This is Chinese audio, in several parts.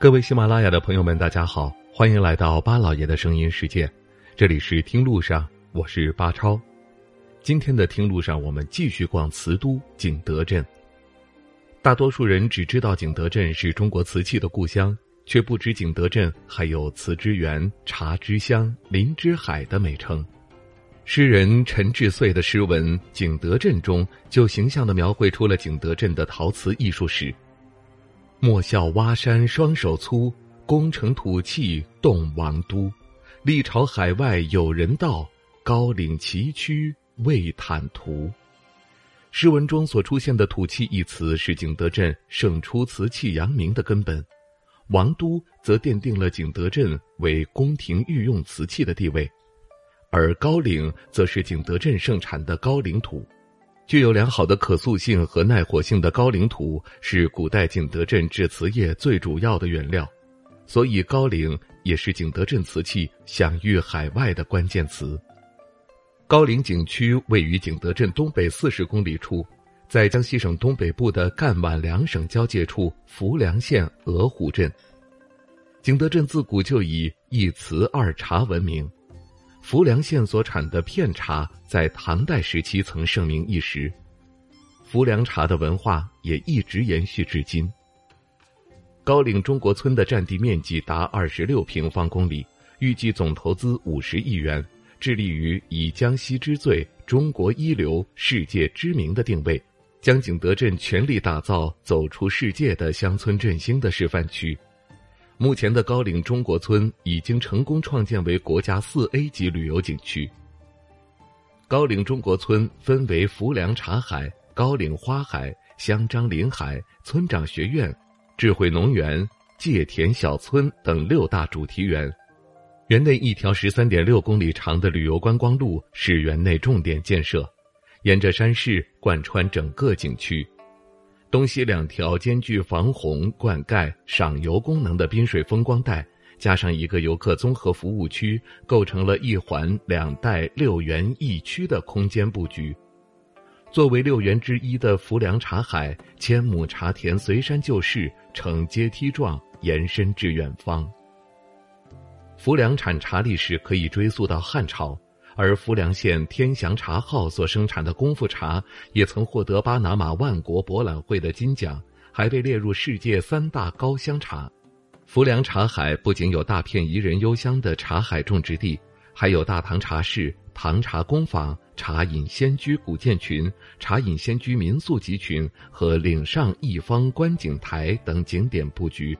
各位喜马拉雅的朋友们，大家好，欢迎来到巴老爷的声音世界，这里是听路上，我是巴超。今天的听路上，我们继续逛瓷都景德镇。大多数人只知道景德镇是中国瓷器的故乡，却不知景德镇还有“瓷之源、茶之乡、林之海”的美称。诗人陈志穗的诗文《景德镇》中，就形象地描绘出了景德镇的陶瓷艺术史。莫笑挖山双手粗，功成土器动王都。历朝海外有人道，高岭崎岖未坦途。诗文中所出现的“土器”一词，是景德镇胜出瓷器扬名的根本；王都则奠定了景德镇为宫廷御用瓷器的地位，而高岭则是景德镇盛产的高岭土。具有良好的可塑性和耐火性的高岭土是古代景德镇制瓷业最主要的原料，所以高岭也是景德镇瓷器享誉海外的关键词。高岭景区位于景德镇东北四十公里处，在江西省东北部的赣皖两省交界处浮梁县鹅湖镇。景德镇自古就以一瓷二茶闻名。浮梁县所产的片茶，在唐代时期曾盛名一时，浮梁茶的文化也一直延续至今。高岭中国村的占地面积达二十六平方公里，预计总投资五十亿元，致力于以江西之最、中国一流、世界知名的定位，将景德镇全力打造走出世界的乡村振兴的示范区。目前的高岭中国村已经成功创建为国家四 A 级旅游景区。高岭中国村分为浮梁茶海、高岭花海、香樟林海、村长学院、智慧农园、界田小村等六大主题园。园内一条十三点六公里长的旅游观光路是园内重点建设，沿着山势贯穿整个景区。东西两条兼具防洪、灌溉、赏游功能的滨水风光带，加上一个游客综合服务区，构成了一环两带六园一区的空间布局。作为六园之一的浮梁茶海，千亩茶田随山就势，呈阶梯状延伸至远方。浮梁产茶历史可以追溯到汉朝。而浮梁县天祥茶号所生产的功夫茶，也曾获得巴拿马万国博览会的金奖，还被列入世界三大高香茶。浮梁茶海不仅有大片宜人幽香的茶海种植地，还有大唐茶室、唐茶工坊、茶饮仙居古建群、茶饮仙居民宿集群和岭上一方观景台等景点布局。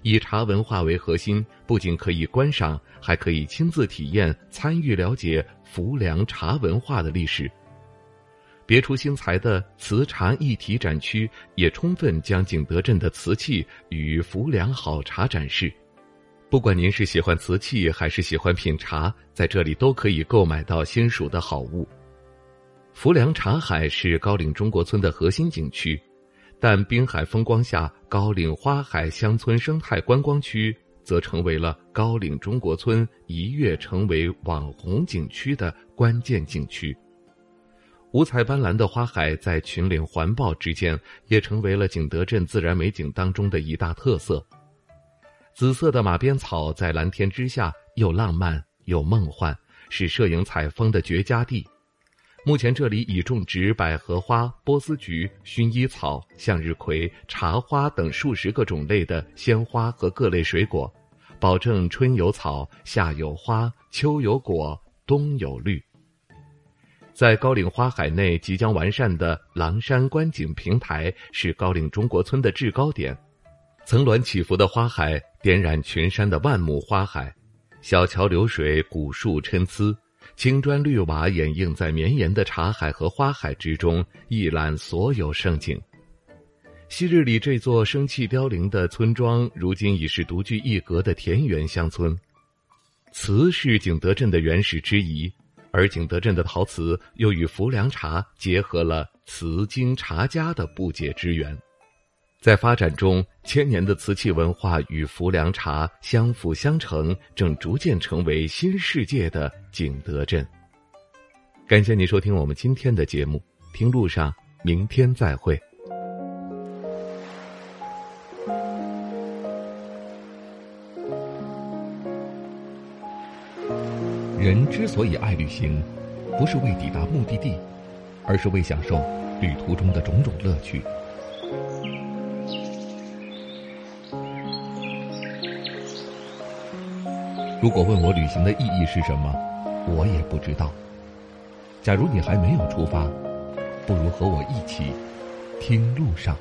以茶文化为核心，不仅可以观赏，还可以亲自体验、参与了解浮梁茶文化的历史。别出心裁的瓷茶一体展区也充分将景德镇的瓷器与浮梁好茶展示。不管您是喜欢瓷器还是喜欢品茶，在这里都可以购买到心属的好物。浮梁茶海是高岭中国村的核心景区。但滨海风光下，高岭花海乡村生态观光区则成为了高岭中国村一跃成为网红景区的关键景区。五彩斑斓的花海在群岭环抱之间，也成为了景德镇自然美景当中的一大特色。紫色的马鞭草在蓝天之下，又浪漫又梦幻，是摄影采风的绝佳地。目前这里已种植百合花、波斯菊、薰衣草、向日葵、茶花等数十个种类的鲜花和各类水果，保证春有草、夏有花、秋有果、冬有绿。在高岭花海内即将完善的狼山观景平台是高岭中国村的制高点，层峦起伏的花海点染群山的万亩花海，小桥流水，古树参差。青砖绿瓦掩映在绵延的茶海和花海之中，一览所有盛景。昔日里这座生气凋零的村庄，如今已是独具一格的田园乡村。瓷是景德镇的原始之遗，而景德镇的陶瓷又与浮梁茶结合了瓷经茶家的不解之缘。在发展中，千年的瓷器文化与浮梁茶相辅相成，正逐渐成为新世界的景德镇。感谢您收听我们今天的节目，听路上明天再会。人之所以爱旅行，不是为抵达目的地，而是为享受旅途中的种种乐趣。如果问我旅行的意义是什么，我也不知道。假如你还没有出发，不如和我一起听路上。